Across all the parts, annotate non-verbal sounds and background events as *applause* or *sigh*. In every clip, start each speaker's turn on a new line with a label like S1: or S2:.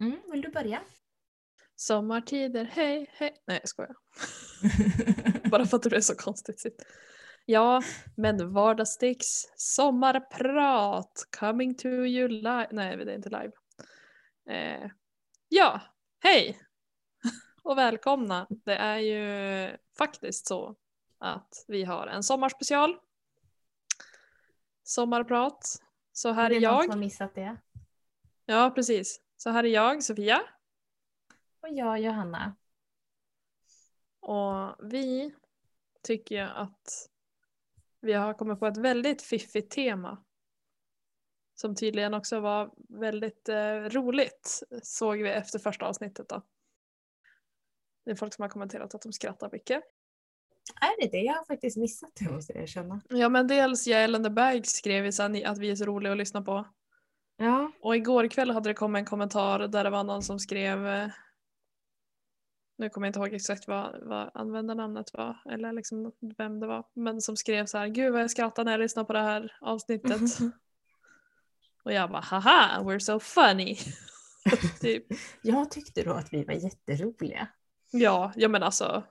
S1: Mm, vill du börja?
S2: Sommartider, hej hej. Nej jag skojar. *laughs* Bara för att det blev så konstigt. Ja, men vardagssticks sommarprat coming to you live. Nej det är inte live. Eh, ja, hej *laughs* och välkomna. Det är ju faktiskt så att vi har en sommarspecial. Sommarprat. Så här
S1: det
S2: är
S1: är någon
S2: jag.
S1: som har missat det.
S2: Ja precis. Så här är jag, Sofia.
S1: Och jag, Johanna.
S2: Och vi tycker att vi har kommit på ett väldigt fiffigt tema. Som tydligen också var väldigt eh, roligt såg vi efter första avsnittet då. Det är folk som har kommenterat att de skrattar mycket.
S1: Är det det? Jag har faktiskt missat det måste jag erkänna.
S2: Ja men dels Jael Bag skrev ju att vi är så roliga att lyssna på.
S1: Ja.
S2: Och igår kväll hade det kommit en kommentar där det var någon som skrev eh, nu kommer jag inte ihåg exakt vad, vad användarnamnet var eller liksom vem det var. Men som skrev så här, gud vad jag skrattar när jag lyssnar på det här avsnittet. *laughs* Och jag bara, haha, we're so funny. *laughs* typ.
S1: Jag tyckte då att vi var jätteroliga.
S2: Ja, ja men alltså.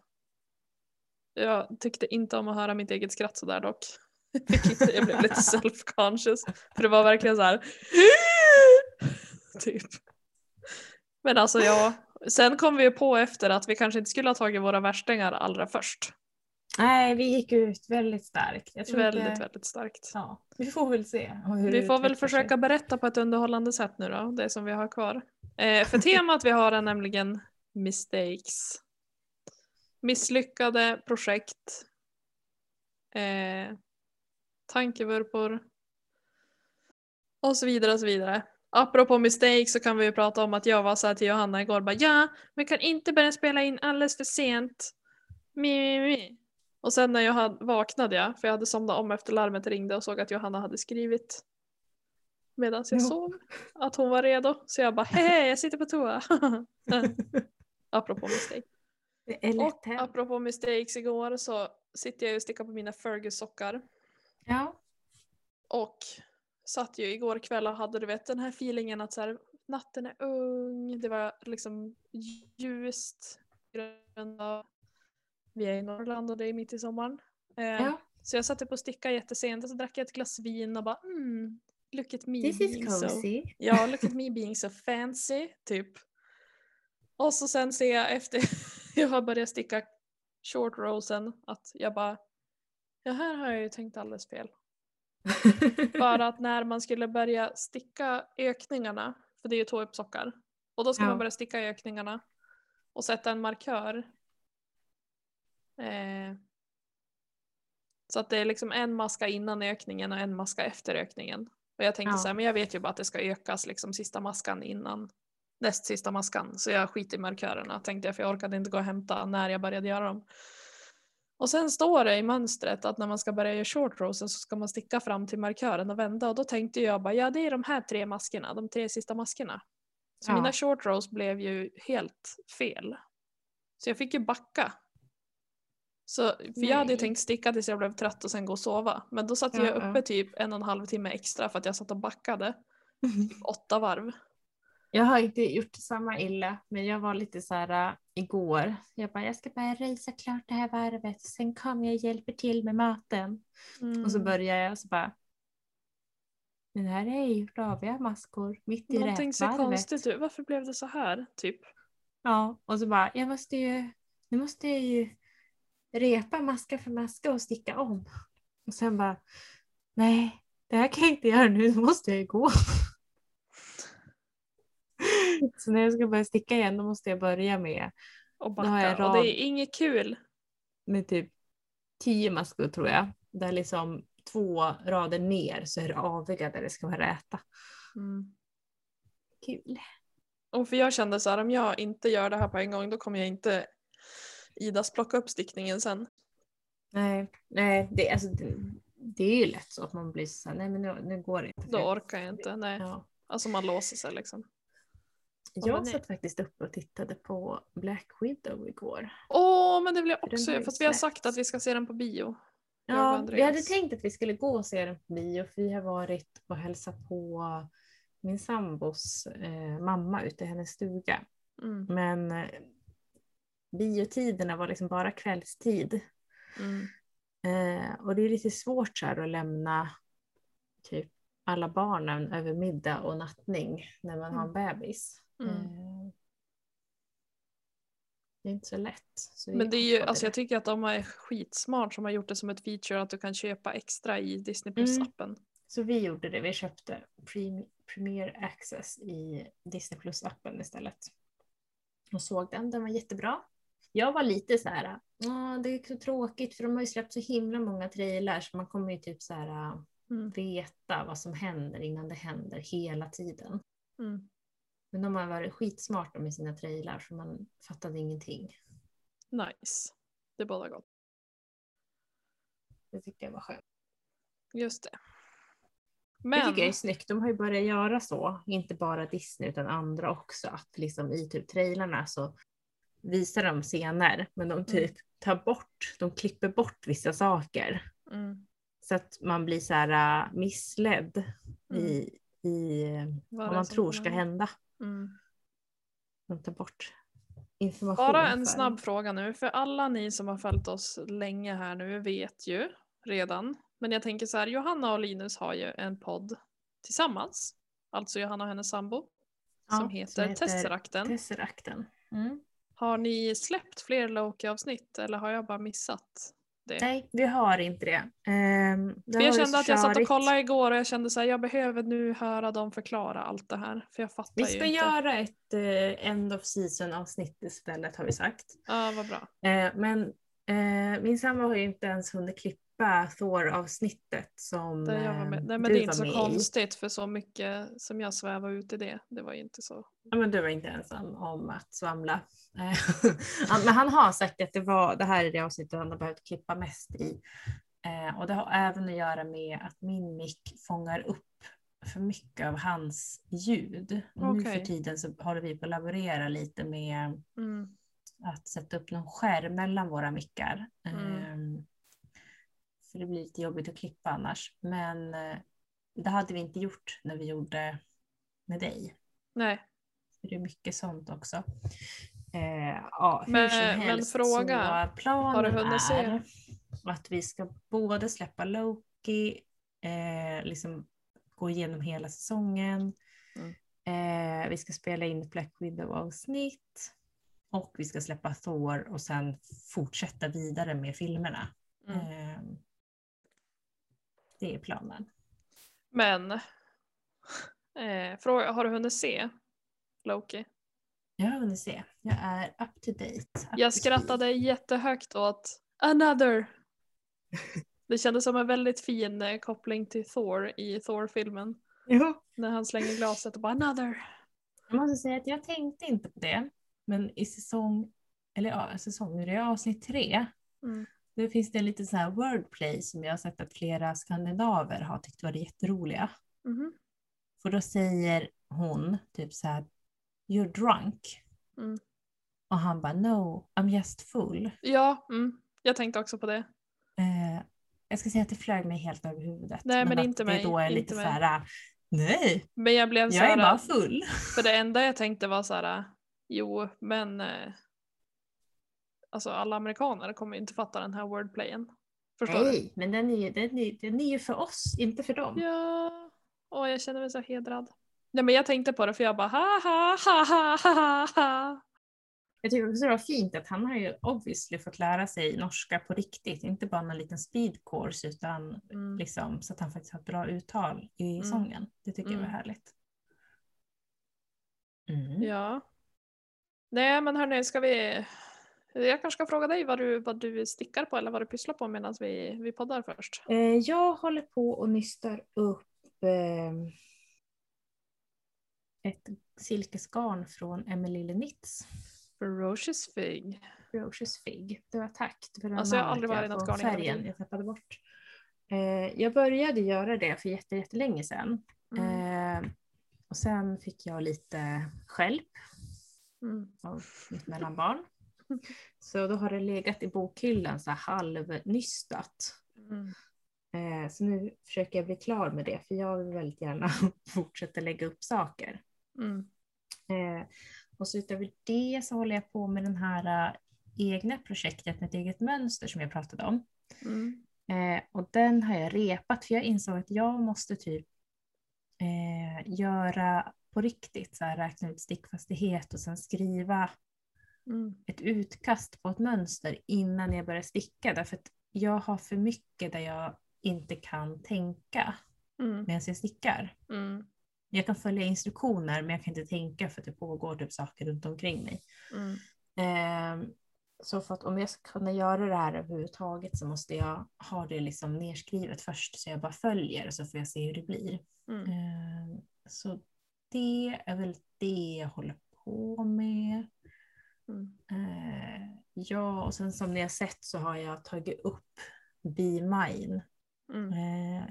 S2: Jag tyckte inte om att höra mitt eget skratt sådär dock. *laughs* jag blev lite self-conscious. För det var verkligen så här. *laughs* typ. Men alltså ja. Sen kom vi ju på efter att vi kanske inte skulle ha tagit våra värstingar allra först.
S1: Nej, vi gick ut väldigt starkt.
S2: Väldigt,
S1: inte...
S2: väldigt starkt.
S1: Ja, vi får väl se. Hur
S2: Vi
S1: det
S2: får väl försöka
S1: sig.
S2: berätta på ett underhållande sätt nu då, det som vi har kvar. Eh, för temat vi har är nämligen mistakes. Misslyckade projekt. Eh, tankevurpor. Och så vidare och så vidare. Apropå mistakes så kan vi ju prata om att jag var så här till Johanna igår bara ja, vi kan inte börja spela in alldeles för sent. Mi, mi, mi. Och sen när jag vaknade jag, för jag hade somnat om efter larmet ringde och såg att Johanna hade skrivit medan jag
S1: Ja.
S2: sov att hon var redo. Så jag bara hej, jag sitter på toa. *laughs* apropå mistake.
S1: Det är lätt
S2: Och apropå mistakes igår så sitter jag och stickar på mina Fergus-sockar.
S1: Ja.
S2: Och satt ju igår kväll och hade du vet den här feelingen att så här, natten är ung, det var liksom ljust. Vi är i Norrland och det är mitt i sommaren. Eh,
S1: ja.
S2: Så jag satte på sticka jättesent och så drack jag ett glas vin och bara mm, look at me
S1: This
S2: being
S1: is
S2: so
S1: cozy.
S2: Ja, look at me being so fancy, typ. Och så sen ser jag efter *laughs* jag har börjat sticka short rosen att jag bara, ja här har jag ju tänkt alldeles fel. *laughs* Bara att när man skulle börja sticka ökningarna, för det är ju två uppsockar, och då ska
S1: Ja.
S2: man börja sticka ökningarna och sätta en markör. Eh, så att det är liksom en maska innan ökningen och en maska efter ökningen. Och jag tänkte
S1: Ja.
S2: så här, men jag vet ju bara att det ska ökas liksom sista maskan innan näst sista maskan. Så jag skiter i markörerna tänkte jag för jag orkade inte gå och hämta när jag började göra dem. Och sen står det i mönstret att när man ska börja göra short rosen så ska man sticka fram till markören och vända och då tänkte jag bara ja det är de här tre maskerna, de tre sista maskerna. Så
S1: Ja.
S2: mina short rows blev ju helt fel. Så jag fick ju backa. Så, för jag hade ju
S1: Nej.
S2: tänkt sticka tills jag blev trött och sen gå och sova. Men då satt
S1: Ja,
S2: jag
S1: ja.
S2: uppe typ en och en halv timme extra för att jag satt och backade. *laughs* Åtta varv.
S1: Jag har inte gjort samma illa, men jag var lite så här äh, igår. Jag bara, jag ska bara rejsa klart det här varvet, sen kommer jag och hjälper till med maten. Och så
S2: Mm.
S1: börjar jag och så bara. Men här är ju raviga maskor mitt i
S2: Någonting ser konstigt ut. Varför blev det så här? Typ.
S1: Ja, och så bara, jag måste ju, nu måste jag ju repa maska för maska och sticka om. Och sen bara, nej, det här kan jag inte göra nu, nu måste jag ju gå. *laughs* Så när jag ska börja sticka igen då måste jag börja med,
S2: Och
S1: Då har jag
S2: backa. Och
S1: rad-
S2: det är inget kul.
S1: med typ tio maskor tror jag. Där liksom två rader ner så är det aviga där det ska vara räta.
S2: Mm.
S1: Kul.
S2: Och för jag kände så här, om jag inte gör det här på en gång då kommer jag inte Idas plocka upp stickningen sen.
S1: Nej, nej det, alltså, det, det är ju lätt så att man blir så här, nej men nu, nu går det inte.
S2: Då orkar jag inte. Nej.
S1: Ja.
S2: Alltså man låser sig liksom.
S1: Jag satt faktiskt uppe och tittade på Black Widow igår.
S2: Åh, men det vill jag också fast vi har sagt att vi ska se den på bio.
S1: Ja, vi hade tänkt att vi skulle gå och se den på bio för vi har varit och hälsat på min sambos eh, mamma ute i hennes stuga.
S2: Mm.
S1: Men eh, biotiderna var liksom bara kvällstid.
S2: Mm.
S1: Eh, och det är lite svårt så här att lämna typ alla barnen över middag och nattning när man har en bebis.
S2: Mm.
S1: Eh, det är inte så lätt. Så
S2: Men det är ju, alltså jag tycker att de är skitsmart som har gjort det som ett feature att du kan köpa extra i Disney
S1: Mm.
S2: Plus-appen.
S1: Så vi gjorde det, vi köpte Prem- Premier Access i Disney Plus-appen istället. Och såg den, den var jättebra. Jag var lite så här, "Åh, det är så tråkigt för de har ju släppt så himla många trailers. Man kommer ju typ så här
S2: Mm.
S1: veta vad som händer innan det händer hela tiden.
S2: Mm.
S1: Men de har varit skitsmarta med sina trailers för man fattade ingenting.
S2: Nice. Det båda gott.
S1: Det tyckte jag var skönt.
S2: Just det.
S1: Det
S2: Men,
S1: tycker jag är snyggt. De har ju börjat göra så, inte bara Disney utan andra också, att liksom i typ trailerna så visar de scener men de typ tar bort, de klipper bort vissa saker.
S2: mm,
S1: Så att man blir så här äh, missledd i, i äh,
S2: vad
S1: vad
S2: det
S1: man tror ska hända.
S2: Mm.
S1: Tar bort information.
S2: Bara en
S1: för-
S2: snabb fråga nu, för alla ni som har följt oss länge här nu vet ju redan. Men jag tänker så här, Johanna och Linus har ju en podd tillsammans. Alltså Johanna och hennes sambo.
S1: Ja,
S2: som heter Tesserakten.
S1: Tesserakten. Mm.
S2: Har ni släppt fler Loki-avsnitt eller har jag bara missat det?
S1: Nej, vi har inte det. Ehm, det
S2: jag
S1: ju
S2: kände att jag satt och kollade igår och jag kände så här, jag behöver nu höra dem förklara allt det här. För jag fattar
S1: Vi
S2: ju
S1: ska
S2: inte.
S1: göra ett eh, end of season avsnitt istället har vi sagt.
S2: Ja, vad bra.
S1: Eh, men eh, min sambo har ju inte ens hunnit klippa Thor-avsnittet som
S2: Det jag var med.
S1: eh,
S2: Nej men
S1: du
S2: det är inte så konstigt för så mycket som jag svävar ut i det. Det var ju inte så.
S1: Ja, men du var inte ensam om att svamla. Eh, *laughs* men han har sagt att det, var, det här är det avsnittet han har behövt klippa mest i. Eh, och det har även att göra med att min mick fångar upp för mycket av hans ljud. Och Nu för tiden så håller vi på att laborera lite med
S2: Mm.
S1: att sätta upp någon skärm mellan våra mickar.
S2: Mm.
S1: Ehm, det blir lite jobbigt att klippa annars. Men eh, det hade vi inte gjort när vi gjorde med dig.
S2: Nej,
S1: det är mycket sånt också. Eh, ja,
S2: Men-
S1: som
S2: men fråga, har du hunnit se?
S1: att vi ska både släppa Loki, eh, liksom gå igenom hela säsongen.
S2: Mm.
S1: Eh, vi ska spela in Black Widow-avsnitt. Och vi ska släppa Thor och sen fortsätta vidare med filmerna.
S2: Mm.
S1: Det är planen.
S2: men. Eh, fråga, har du hunnit se Loki?
S1: Jag har hunnit se. Jag är up to date. up
S2: Jag
S1: to
S2: skrattade jättehögt åt another. Det kändes som en väldigt fin eh, koppling till Thor i Thor-filmen.
S1: Jo.
S2: När han slänger glaset och bara another.
S1: Jag måste säga att jag tänkte inte på det. Men i säsong, eller ja, säsong, det är avsnitt tre.
S2: Mm.
S1: Då finns det lite så här wordplay som jag har sett att flera skandinaver har tyckt varit jätteroliga.
S2: Mhm.
S1: För då säger hon typ så här, you're drunk.
S2: Mm.
S1: Och han bara, no, I'm just full.
S2: Ja, mm. jag tänkte också på det.
S1: Eh, jag ska säga att det flög mig helt över huvudet.
S2: Nej, men
S1: att
S2: inte mig,
S1: då är
S2: inte
S1: lite så
S2: mig.
S1: här, nej,
S2: Men jag blev så
S1: jag är
S2: här,
S1: bara full.
S2: för det *laughs* enda jag tänkte var så här, jo men eh, alltså alla amerikaner kommer inte fatta den här wordplayen. Förstår du?
S1: Nej, men den är, ju- den, är, den är ju för oss, inte för dem.
S2: Ja, och jag känner mig så hedrad. Nej men jag tänkte på det för jag bara ha ha ha ha ha ha.
S1: Jag tycker också det var fint att han har ju obviously fått lära sig norska på riktigt, inte bara en liten speed course utan
S2: Mm.
S1: liksom så att han faktiskt har ett bra uttal i
S2: Mm.
S1: sången. Det tycker jag var
S2: Mm.
S1: härligt. Mm.
S2: Ja. Nej men hörni, ska vi... Jag kanske ska fråga dig vad du, vad du stickar på eller vad du pysslar på medan vi, vi poddar först.
S1: Eh, jag håller på och nystar upp eh, ett silkesgarn från Emily Knits.
S2: Ferocious Fig.
S1: Ferocious Fig. Det var tack för det
S2: Alltså, jag har aldrig varit
S1: jag
S2: något garn i
S1: färgen jag tappade bort. Eh, jag började göra det för jätte, jättelänge sedan.
S2: Mm.
S1: Och sen fick jag lite skälp
S2: Mm.
S1: av mitt mellanbarn. *laughs* Så då har det legat i bokhyllan så här halvnystat.
S2: Mm.
S1: Eh, så nu försöker jag bli klar med det för jag vill väldigt gärna *laughs* fortsätta lägga upp saker.
S2: Mm.
S1: Eh, och så utöver det så håller jag på med den här eh, egna projektet med ett eget mönster som jag pratade om.
S2: Mm.
S1: Eh, och den har jag repat för jag insåg att jag måste typ göra på riktigt, så här, räkna ut stickfastighet och sen skriva
S2: Mm.
S1: ett utkast på ett mönster innan jag börjar sticka. Därför att jag har för mycket där jag inte kan tänka
S2: Mm.
S1: medan jag stickar.
S2: Mm.
S1: Jag kan följa instruktioner men jag kan inte tänka för att det pågår typ saker runt omkring mig.
S2: Mm.
S1: Ehm, så för att om jag ska kunna göra det här överhuvudtaget så måste jag ha det liksom nerskrivet först så jag bara följer och så får jag se hur det blir.
S2: Mm.
S1: Ehm, så det är väl det jag håller på med.
S2: Mm.
S1: Eh, ja, och sen som ni har sett så har jag tagit upp Be Mine
S2: Mm.
S1: eh,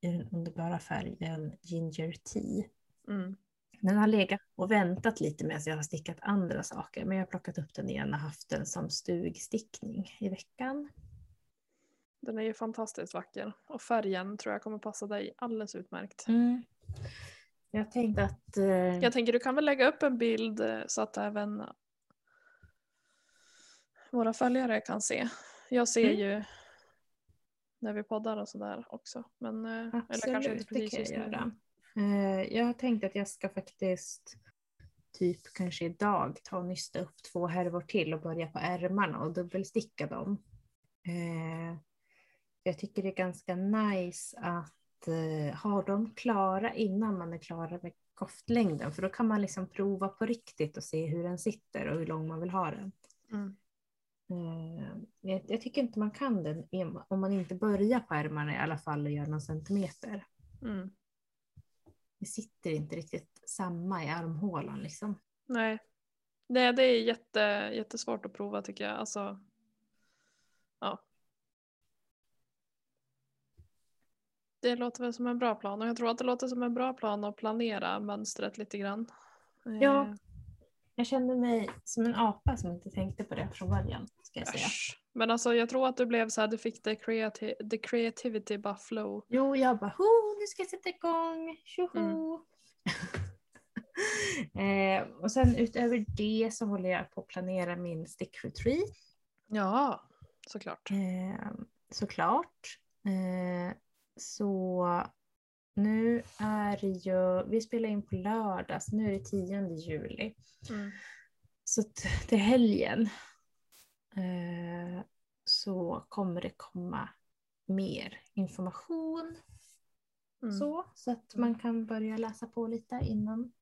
S1: i den underbara färgen Ginger Tea.
S2: Mm.
S1: Den har legat och väntat lite medan jag har stickat andra saker men jag har plockat upp den igen och haft den som stugstickning i veckan.
S2: Den är ju fantastiskt vacker och färgen tror jag kommer passa dig alldeles utmärkt.
S1: Mm. Jag tänkte att... Eh,
S2: Jag tänker du kan väl lägga upp en bild eh, så att även våra följare kan se. Jag ser
S1: Mm.
S2: ju när vi poddar och sådär också. Men, eh, eller kanske
S1: Absolut,
S2: inte
S1: det
S2: precis
S1: kan
S2: just
S1: jag göra. Eh, jag har tänkt att jag ska faktiskt typ kanske idag ta och nysta upp två härvor till och börja på ärmarna och dubbelsticka dem. Eh, jag tycker det är ganska nice att ha dem klara innan man är klara med koftlängden för då kan man liksom prova på riktigt och se hur den sitter och hur lång man vill ha den.
S2: Mm.
S1: Eh, jag, jag tycker inte man kan den om man inte börjar på ärmarna i alla fall och gör någon centimeter.
S2: Mm.
S1: Det sitter inte riktigt samma i armhålan liksom.
S2: Nej. Nej, det är jätte, jättesvårt att prova tycker jag. Alltså, ja. Det låter väl som en bra plan och jag tror att det låter som en bra plan att planera mönstret lite grann.
S1: Ja. Jag kände mig som en apa som inte tänkte på det från början. Ska jag säga.
S2: Äsch. Men alltså jag tror att du blev så här, du fick the, creati- the creativity bara flow.
S1: Jo, jag bara, ho, nu ska jag sätta igång, tjoho. *laughs* eh, och sen utöver det så håller jag på att planera min stickretreat.
S2: Ja, såklart.
S1: Eh, såklart. Eh, så nu är ju, vi spelar in på lördag, så nu är det 10 juli.
S2: Mm.
S1: Så till helgen eh, så kommer det komma mer information
S2: Mm.
S1: så, så att man kan börja läsa på lite innan
S2: Mm.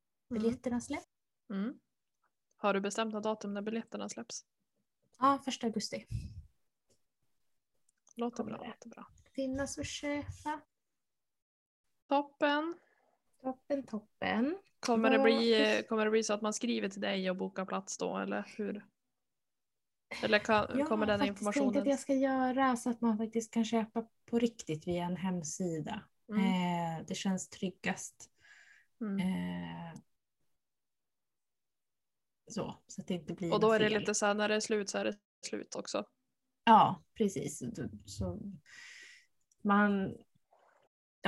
S1: biljetterna släpps.
S2: Mm. Har du bestämt något datum när biljetterna släpps?
S1: Ja, första augusti.
S2: Låter
S1: Kommer
S2: bra.
S1: det.
S2: Låter bra.
S1: Finnas och köpa.
S2: Toppen.
S1: Toppen, toppen.
S2: Kommer det, bli, kommer det bli så att man skriver till dig och bokar plats då eller hur? Eller kan,
S1: Jag
S2: kommer
S1: har
S2: den
S1: faktiskt tänkt
S2: informationen?
S1: att jag ska göra så att man faktiskt kan köpa på riktigt via en hemsida.
S2: Mm.
S1: Eh, det känns tryggast.
S2: Mm.
S1: Eh, så, så att det inte blir
S2: Och då är det
S1: fel.
S2: lite så här när det är slut så är det slut också.
S1: Ja, precis. Så man...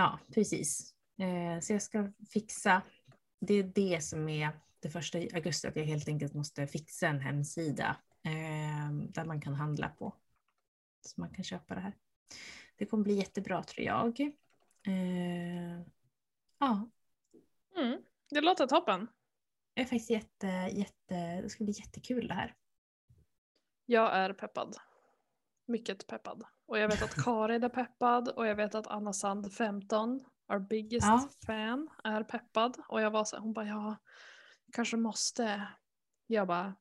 S1: Ja, precis. Eh, så jag ska fixa... Det är det som är det första i augusti, att jag helt enkelt måste fixa en hemsida eh, där man kan handla på. Så man kan köpa det här. Det kommer bli jättebra tror jag. Eh, ja,
S2: Mm. Det låter toppen.
S1: jag är faktiskt jätte, jätte... Det ska bli jättekul det här.
S2: Jag är peppad. Mycket peppad. Och jag vet att Karin är peppad och jag vet att Anna Sand 15, our biggest
S1: Ja.
S2: fan, är peppad. Och jag var så hon bara ja, kanske måste. Jag bara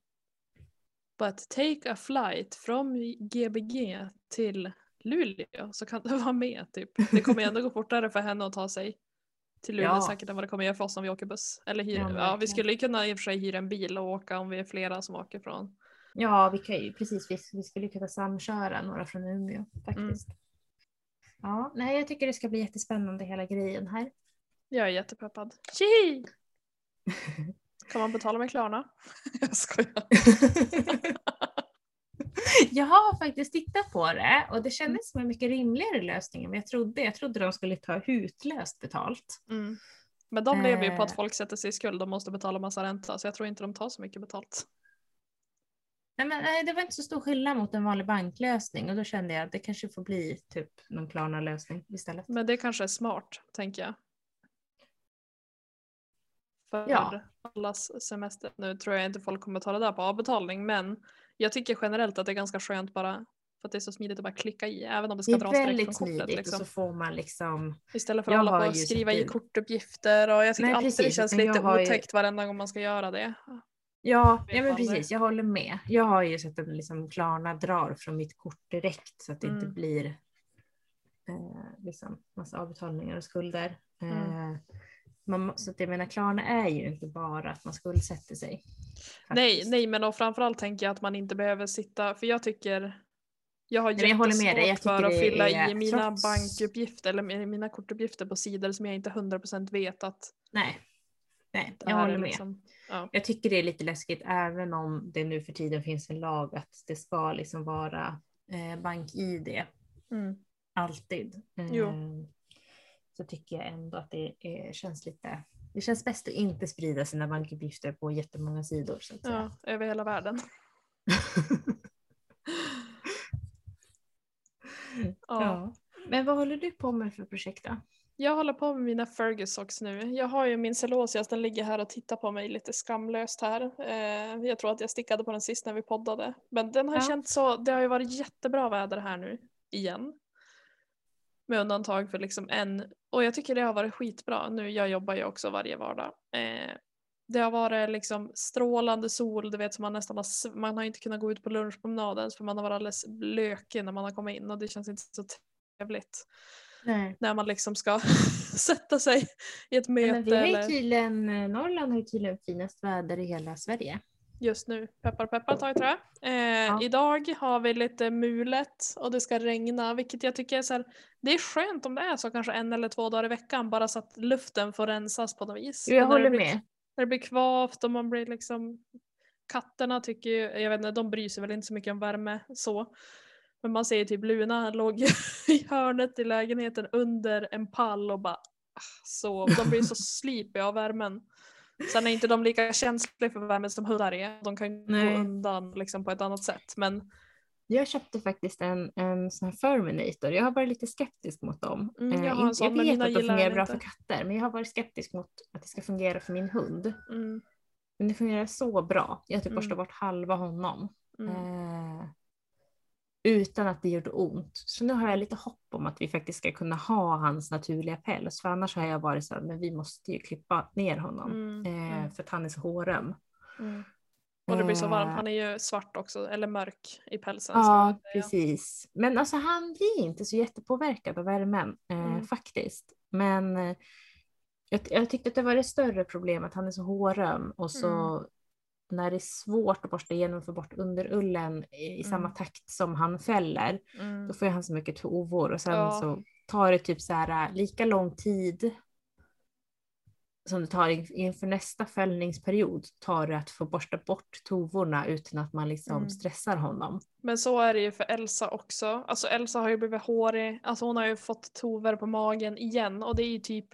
S2: But take a flight from Gbg till Luleå så kan du *laughs* vara med typ. Det kommer ändå gå fortare för henne att ta sig till Luleå
S1: Ja.
S2: säkert än vad det kommer göra för oss om vi åker buss. Eller hyra,
S1: Ja,
S2: ja, vi skulle kunna i och för sig hyra en bil och åka om vi är flera som åker från.
S1: Ja, vi kan ju precis. Vi, vi skulle kunna samköra några från Umeå faktiskt. Ja, nej, jag tycker det ska bli jättespännande hela grejen här.
S2: Jag är jättepeppad. Tji! *laughs* Kan man betala med Klarna? *laughs* Jag skojar. *laughs*
S1: Jag har faktiskt tittat på det och det kändes som en mycket rimligare lösning än jag trodde. Jag trodde de skulle ta hutlöst betalt.
S2: Mm. Men de lever ju på att
S1: Eh.
S2: folk sätter sig i skuld och måste betala massa ränta så jag tror inte de tar så mycket betalt.
S1: Nej, men, nej, det var inte så stor skillnad mot en vanlig banklösning och då kände jag att det kanske får bli typ någon Klarna-lösning istället.
S2: Men det kanske är smart, tänker jag. För
S1: Ja.
S2: allas semester. Nu tror jag inte folk kommer ta det där på avbetalning men jag tycker generellt att det är ganska skönt bara för att det är så smidigt att bara klicka i även om det ska
S1: Det är
S2: dras direkt från
S1: väldigt
S2: kortet.
S1: smidigt
S2: Liksom.
S1: och så får man liksom
S2: Istället för att hålla på och skriva i
S1: det.
S2: kortuppgifter och jag tycker
S1: Nej,
S2: alltid det
S1: precis,
S2: känns
S1: utan jag
S2: lite
S1: har ju-
S2: otäckt varenda gång man ska göra det.
S1: Ja, ja men precis, jag håller med. Jag har ju sett att liksom Klarna drar från mitt kort direkt så att det inte
S2: Mm.
S1: blir eh, liksom massa avbetalningar och skulder.
S2: Mm.
S1: Eh, man, så att jag menar Klarna är ju inte bara att man skuldsätter sig.
S2: Nej,
S1: faktiskt.
S2: nej men och framförallt tänker jag att man inte behöver sitta, för jag tycker jag har
S1: men jag håller med dig. Jag
S2: jättesvårt för att fylla i mina
S1: trots-
S2: bankuppgifter eller mi- mina kortuppgifter på sidor som jag inte 100% vet att
S1: Nej, nej jag håller med.
S2: liksom. Ja.
S1: Jag tycker det är lite läskigt även om det nu för tiden finns en lag att det ska liksom vara eh, bank-id
S2: Mm.
S1: alltid.
S2: Jo.
S1: Så tycker jag ändå att det är, känns lite, det känns bäst att inte sprida sina bankuppgifter på jättemånga sidor. Så att säga.
S2: ja, över hela världen. *laughs* Ja.
S1: ja. Men vad håller du på med för projekt då?
S2: Jag håller på med mina Fergusocks nu. Jag har ju min Celosius, den ligger här och tittar på mig lite skamlöst här. Eh, jag tror att jag stickade på den sist när vi poddade. Men den har
S1: Ja.
S2: känts så, det har ju varit jättebra väder här nu, igen. Med undantag för liksom en, och jag tycker det har varit skitbra. Nu, jag jobbar ju också varje vardag. Eh, det har varit liksom strålande sol, du vet så man nästan har, man har inte kunnat gå ut på lunchpromenaden för man har varit alldeles lökig när man har kommit in och det känns inte så trevligt
S1: Nej.
S2: när man liksom ska *laughs* sätta sig i ett möte
S1: Men vi har
S2: eller
S1: tydligen, eh, Norrland har tydligen finast väder i hela Sverige.
S2: just nu. Peppar peppar tar jag tror jag. Eh, Idag har vi lite mulet och det ska regna vilket jag tycker är så här, det är skönt om det är så kanske en eller två dagar i veckan bara så att luften får rensas på något vis.
S1: Jag håller
S2: blir,
S1: med.
S2: När det blir kvavt och man blir liksom Katterna tycker ju, jag vet inte, de bryr sig väl inte så mycket om värme så. Men man ser typ Luna låg *laughs* i hörnet i lägenheten under en pall och bara ah, så. De blir så *laughs* slipiga av värmen. Sen är inte de lika känsliga för värme som hundar är. De kan gå
S1: Nej.
S2: undan liksom på ett annat sätt. Men
S1: Jag köpte faktiskt en, en sån här Furminator. Jag har varit lite skeptisk mot dem.
S2: Mm, jag
S1: Eh,
S2: en
S1: inte-
S2: sån,
S1: jag vet att de fungerar bra
S2: inte.
S1: för katter, men jag har varit skeptisk mot att det ska fungera för min hund.
S2: mm,
S1: Men det fungerar så bra. Jag typ
S2: Mm.
S1: borstat bort halva honom.
S2: mm,
S1: Eh, utan att det gjorde ont. Så nu har jag lite hopp om att vi faktiskt ska kunna ha hans naturliga päls. För annars har jag varit så här, men vi måste ju klippa ner honom.
S2: mm,
S1: Eh,
S2: mm,
S1: för att han är så håröm.
S2: mm. Och det blir så varmt.
S1: Eh,
S2: Han är ju svart också, eller mörk i pälsen.
S1: Ja, precis. Men alltså han blir inte så jättepåverkad av värmen eh,
S2: Mm.
S1: faktiskt. Men eh, jag, jag tyckte att det var det större problem att han är så håröm och så
S2: Mm.
S1: När det är svårt att borsta igenom och få bort underullen i, i samma
S2: Mm.
S1: takt som han fäller,
S2: Mm.
S1: då får han så mycket tovor och sen
S2: Ja.
S1: så tar det typ så här lika lång tid som det tar in- inför nästa fällningsperiod tar det att få borsta bort tovorna utan att man liksom
S2: Mm.
S1: stressar honom.
S2: Men så är det ju för Elsa också. Alltså Elsa har ju blivit hårig, alltså hon har ju fått tover på magen igen och det är ju typ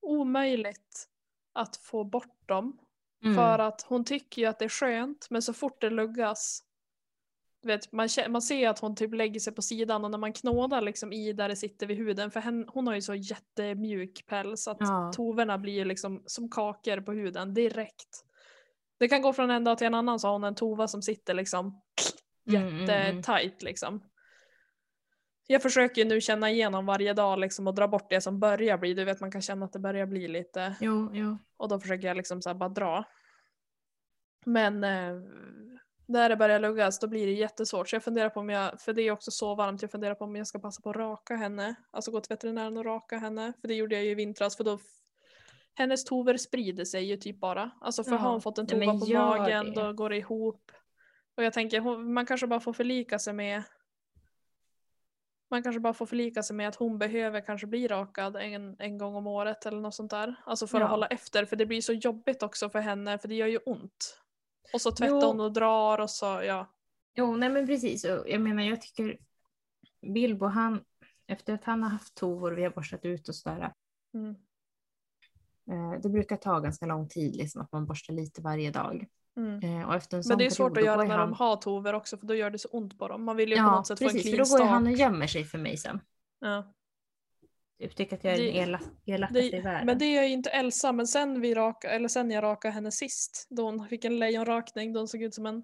S2: omöjligt att få bort dem.
S1: Mm.
S2: För att hon tycker ju att det är skönt men så fort det luggas vet, man, man ser att hon typ lägger sig på sidan och när man knådar liksom i där det sitter vid huden för hen, hon har ju så jättemjuk päls att
S1: Ja.
S2: toverna blir liksom som kakor på huden direkt. Det kan gå från en dag till en annan så har hon en tova som sitter liksom
S1: Mm, mm, mm.
S2: jättetajt liksom. Jag försöker nu känna igenom varje dag liksom och dra bort det som börjar bli, du vet man kan känna att det börjar bli lite
S1: Jo, jo.
S2: och då försöker jag liksom så bara dra. Men eh, där det börjar luggas då blir det jättesvårt så jag funderar på om jag, för det är också så varmt, jag funderar på om jag ska passa på att raka henne. Alltså gå till veterinären och raka henne. För det gjorde jag ju i vintras för då hennes tover sprider sig ju typ bara. Alltså för
S1: Ja,
S2: har hon fått en tova på magen
S1: det.
S2: då går det ihop. Och jag tänker man kanske bara får förlika sig med man kanske bara får förlika sig med att hon behöver kanske bli rakad en, en gång om året eller något sånt där. Alltså för
S1: Ja.
S2: att hålla efter för det blir så jobbigt också för henne för det gör ju ont. Och så tvättar
S1: Jo.
S2: hon och drar och så ja.
S1: Jo, nej men precis. Jag menar, jag tycker Bilbo, han, efter att han har haft tovor och vi har borstat ut och sådär,
S2: Mm.
S1: eh, det brukar ta ganska lång tid, liksom att man borstar lite varje dag.
S2: Mm.
S1: Eh, och efter en sån
S2: Men det är svårt att göra när
S1: han...
S2: de har tover också för då gör det så ont på dem. Man vill ju på
S1: Ja,
S2: något sätt få en
S1: precis, för
S2: clean
S1: då går ju han och gömmer sig för mig sen.
S2: Ja.
S1: Typ tycker att jag är
S2: Det-
S1: den elak, elakaste i världen.
S2: men det är ju inte Elsa, men sen, vi raka, eller sen jag rakade henne sist, då hon fick en lejonrakning, då hon såg ut som en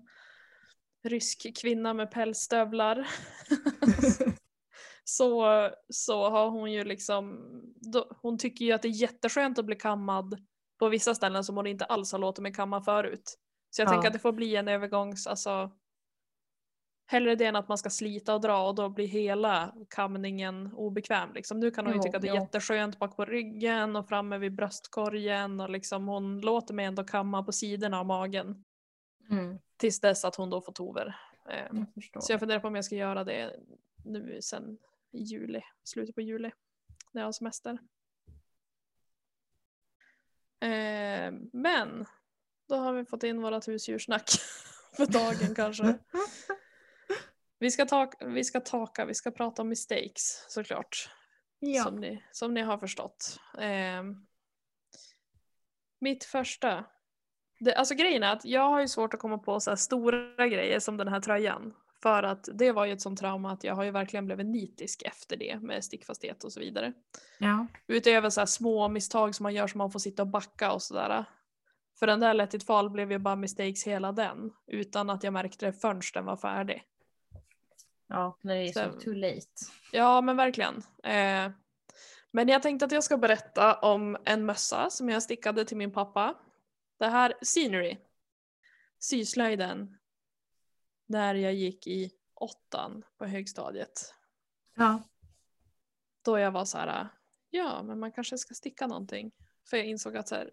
S2: rysk kvinna med pälsstövlar. *laughs* så, så har hon ju liksom, då, hon tycker ju att det är jätteskönt att bli kammad på vissa ställen som hon inte alls har låtit mig kamma förut. Så jag
S1: Ja.
S2: tänker att det får bli en övergångs, alltså Hellre det än att man ska slita och dra och då blir hela kamningen obekväm. Liksom. Nu kan hon ju
S1: Jo,
S2: tycka att det är
S1: jo.
S2: jätteskönt bak på ryggen och framme vid bröstkorgen och liksom hon låter mig ändå kamma på sidorna av magen.
S1: Mm,
S2: Tills dess att hon då får tover. Eh,
S1: jag.
S2: Så jag funderar på om jag ska göra det nu sen i juli, slutet på juli. När jag har semester. Eh, men då har vi fått in vårat husdjurssnack *laughs* för dagen kanske. Vi ska, ta, vi ska taka, vi ska prata om mistakes såklart.
S1: ja.
S2: Som, ni, som ni har förstått. Eh, mitt första. Det, alltså grejen är att jag har ju svårt att komma på så stora grejer som den här tröjan. För att det var ju ett sånt trauma att jag har ju verkligen blivit nitisk efter det med stickfasthet och så vidare.
S1: ja.
S2: Utöver så här små misstag som man gör som man får sitta och backa och sådär. För den där Let it fall blev ju bara mistakes hela den. Utan att jag märkte det förrän den var färdig.
S1: Ja, när det är så
S2: Så-
S1: too late.
S2: Ja men verkligen. Eh, men jag tänkte att jag ska berätta om en mössa som jag stickade till min pappa. Det här, Scenery. Syslöjden. När jag gick i åttan på högstadiet.
S1: Ja.
S2: Då jag var så här, ja men man kanske ska sticka någonting. För jag insåg att, så här,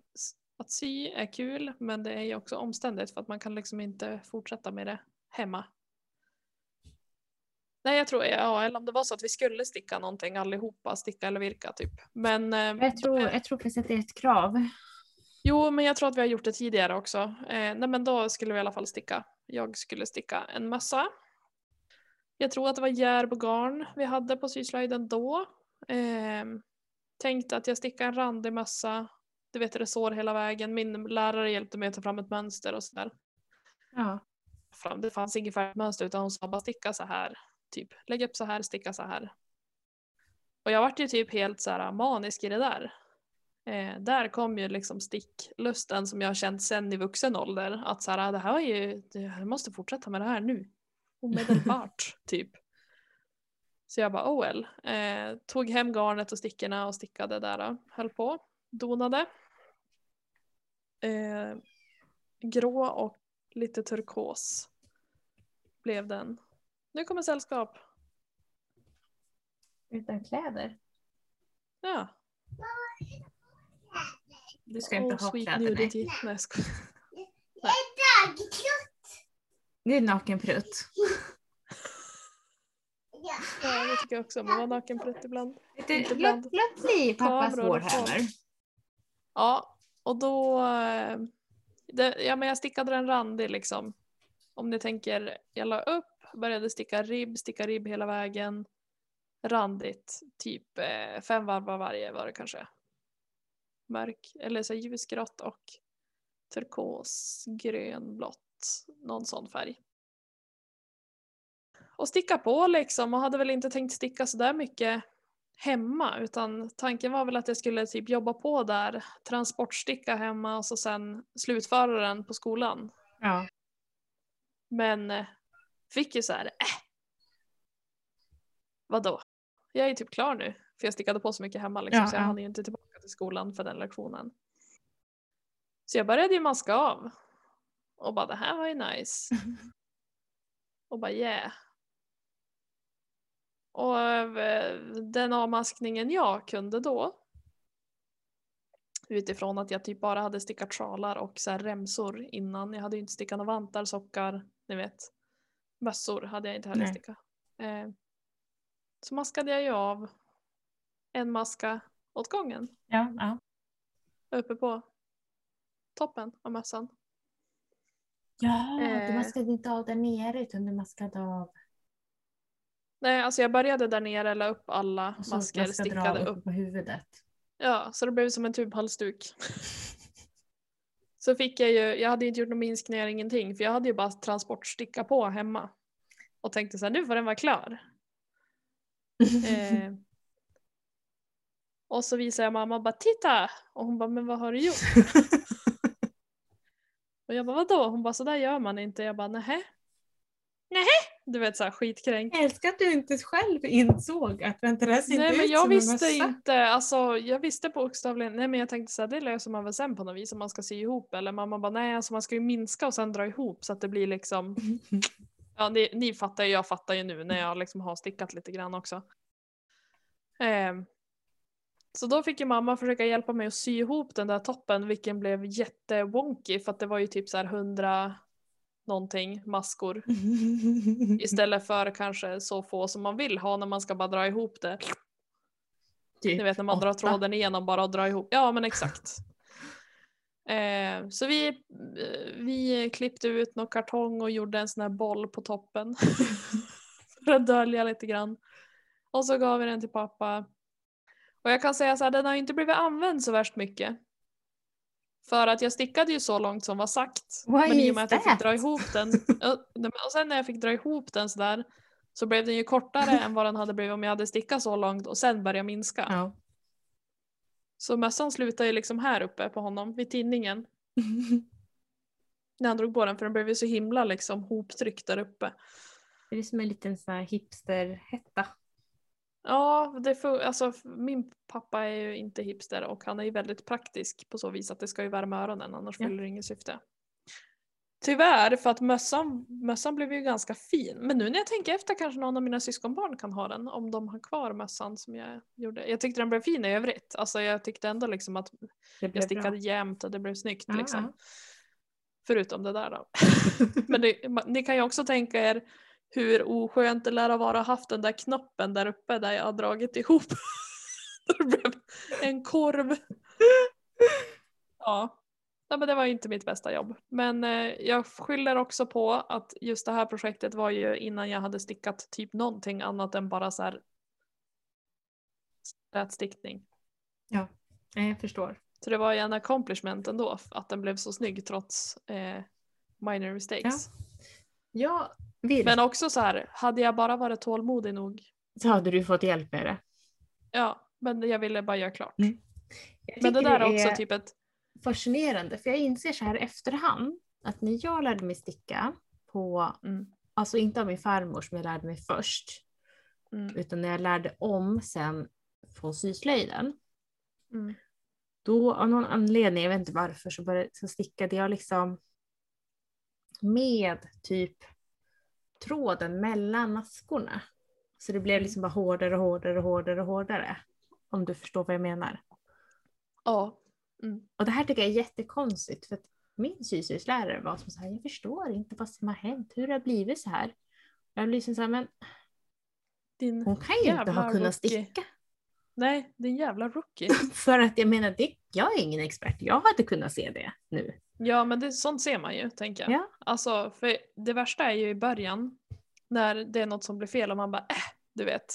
S2: att sy är kul men det är ju också omständigt för att man kan liksom inte fortsätta med det hemma. Nej jag tror, ja eller om det var så att vi skulle sticka någonting allihopa, sticka eller virka typ. Men, eh,
S1: Jag tror, jag tror faktiskt att det är ett krav.
S2: jo men jag tror att vi har gjort det tidigare också. Eh, nej men då skulle vi i alla fall sticka. Jag skulle sticka en mössa. Jag tror att det var järb och garn vi hade på syslöjden då. Eh, tänkte att jag stickar en randig mössa. Du vet resår hela vägen. Min lärare hjälpte mig att ta fram ett mönster och sådär.
S1: Ja.
S2: Det fanns inget färdigt mönster utan hon sa bara sticka så här. Typ lägg upp så här, sticka så här. Och jag vart ju typ helt så här manisk i det där. Eh, där kom ju liksom sticklusten som jag har känt sen i vuxen ålder. Att så här, det här är ju, jag måste fortsätta med det här nu. Omedelbart *laughs* typ. Så jag bara oh well. Eh, tog hem garnet och stickorna och stickade där. Höll på. Donade. Eh, grå och lite turkos blev den. Nu kommer sällskap.
S1: Utan kläder.
S2: Ja.
S1: Du ska inte
S2: Oh,
S1: ha
S2: sweet
S1: kläder. Nej.
S2: nudity. Nej, jag skojar.
S1: Det är nakenprutt.
S2: Ja, det tycker jag också. Man var nakenprutt ibland.
S1: Lite,
S2: Inte
S1: låt,
S2: bland
S1: låt bli pappas
S2: kameror och. Ja, och då... Eh, det, ja, men jag stickade den randig liksom. Om ni tänker, jag la upp, började sticka ribb, sticka ribb hela vägen. Randigt, typ eh, fem varv av varje var det kanske. Mörk, eller så ljusgrått och turkos, grön, blått, någon sån färg. Och sticka på liksom och hade väl inte tänkt sticka så där mycket hemma utan tanken var väl att jag skulle typ jobba på där, transportsticka hemma och så sen slutföra den på skolan.
S1: Ja.
S2: Men eh, fick ju så här, äh. Vadå? Jag är typ klar nu. För jag stickade på så mycket hemma liksom,
S1: Ja,
S2: så jag
S1: ja.
S2: hann ju inte tillbaka till skolan för den lektionen. Så jag började ju maska av. Och bara det här var ju nice. *laughs* och bara yeah. Och eh, den avmaskningen jag kunde då utifrån att jag typ bara hade stickat sjalar och så remsor innan. Jag hade ju inte stickat några vantar, sockar, ni vet. Mössor hade jag inte heller stickat. Eh, så maskade jag ju av en maska åt gången
S1: Ja, ja.
S2: uppe på toppen av mössan.
S1: Ja, du
S2: Eh.
S1: maskade inte av där nere utan du maskade av
S2: Nej, alltså jag började där nere, la upp alla
S1: och så
S2: masker, stickade
S1: av
S2: upp.
S1: på huvudet.
S2: Ja, så det blev som en tubhalsduk. Så fick jag ju, jag hade inte gjort någon minskningar, ingenting, för jag hade ju bara transportsticka på hemma. Och tänkte så här, nu får den vara klar. *laughs* Eh, och så visade jag mamma bara titta! Och hon bara, men vad har du gjort? *laughs* Och jag bara, vadå? Hon bara, så där gör man inte. Jag bara, nähä? Nähä? Du vet såhär skitkränkt.
S1: Jag älskar att du inte själv insåg att vänta det här ser
S2: Nej
S1: inte
S2: men
S1: ut
S2: jag
S1: som en
S2: visste
S1: mössa.
S2: inte, alltså jag visste bokstavligen, nej men jag tänkte såhär det löser man väl sen på något vis om man ska sy ihop eller mamma bara nej alltså man ska ju minska och sen dra ihop så att det blir liksom, *laughs* ja ni, ni fattar ju, jag fattar ju nu när jag liksom har stickat lite grann också. Ehm, så då fick ju mamma försöka hjälpa mig att sy ihop den där toppen vilken blev jättewonky för att det var ju typ så här hundra någonting maskor *laughs* istället för kanske så få som man vill ha när man ska bara dra ihop det.
S1: Typ
S2: Ni vet när man drar
S1: åtta.
S2: tråden igenom bara och drar ihop. Ja men exakt. *laughs* Eh, så vi, eh, vi klippte ut någon kartong och gjorde en sån här boll på toppen. *laughs* för att dölja lite grann. Och så gav vi den till pappa. Och jag kan säga så här, den har inte blivit använd så värst mycket. För att jag stickade ju så långt som var sagt.
S1: Why
S2: men i och med att jag fick dra ihop den. *laughs* Och sen när jag fick dra ihop den sådär. Så blev den ju kortare än vad den hade blivit om jag hade stickat så långt och sen började minska.
S1: Ja.
S2: Så mössan slutade ju liksom här uppe på honom, vid tinningen. *laughs* När han drog på den för den blev ju så himla liksom hoptryckt där uppe.
S1: Det är som en liten sån här hipsterhätta.
S2: Ja, det får, alltså, min pappa är ju inte hipster och han är ju väldigt praktisk på så vis att det ska ju värma öronen annars fyller det inget syfte. Tyvärr, för att mössan, mössan blev ju ganska fin. Men nu när jag tänker efter kanske någon av mina syskonbarn kan ha den om de har kvar mössan som jag gjorde. Jag tyckte den blev fin i övrigt. Alltså jag tyckte ändå liksom att jag stickade
S1: bra.
S2: jämnt och det blev snyggt.
S1: Ja,
S2: liksom.
S1: ja.
S2: Förutom det där då. *laughs* Men det, ni kan ju också tänka er hur oskönt det lär ha varit att haft den där knoppen där uppe där jag har dragit ihop. *laughs* det blev en korv. Ja. Nej, men det var ju inte mitt bästa jobb. Men eh, jag skyller också på att just det här projektet var ju innan jag hade stickat typ någonting annat än bara så här rätstickning.
S1: Nej, jag förstår.
S2: Så det var ju en accomplishment ändå att den blev så snygg trots eh, minor mistakes.
S1: Jag vill.
S2: Men också så här, hade jag bara varit tålmodig nog.
S1: Så hade du fått hjälp med det.
S2: Ja, men jag ville bara göra klart.
S1: Mm.
S2: Men det där är också typ ett,
S1: fascinerande för jag inser så här efterhand att när jag lärde mig sticka på,
S2: mm,
S1: alltså inte av min farmor som jag lärde mig först,
S2: mm,
S1: utan när jag lärde om sen på syslöjden,
S2: mm,
S1: då av någon anledning, jag vet inte varför, så, började, så stickade jag liksom med typ tråden mellan maskorna. Så det blev liksom bara hårdare och hårdare och hårdare och hårdare. Om du förstår vad jag menar.
S2: ja. Mm.
S1: Och det här tycker jag är jättekonstigt för att min syslöjdslärare var som så här, jag förstår inte vad som har hänt, hur det har blivit så här. Jag blir liksom så här, men
S2: Din,
S1: hon kan ju inte ha kunnat sticka.
S2: Nej, din jävla rookie. *laughs*
S1: För att jag menar, det, jag är ingen expert, jag hade kunnat se det nu.
S2: Ja, men det, sånt ser man ju, tänker jag.
S1: Ja.
S2: Alltså, för det värsta är ju i början, när det är något som blir fel och man bara äh, du vet.